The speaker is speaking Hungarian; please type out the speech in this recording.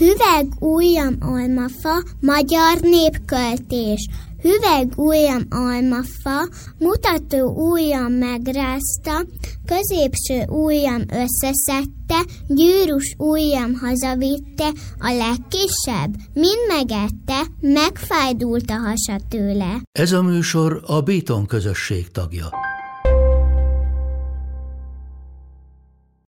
Hüveg ujjam almafa, magyar népköltés. Hüveg ujjam almafa, mutató ujjam megrázta, középső ujjam összeszedte, gyűrűs ujjam hazavitte, a legkisebb mind megette, megfájdult a hasa tőle. Ez a műsor a Béton közösség tagja.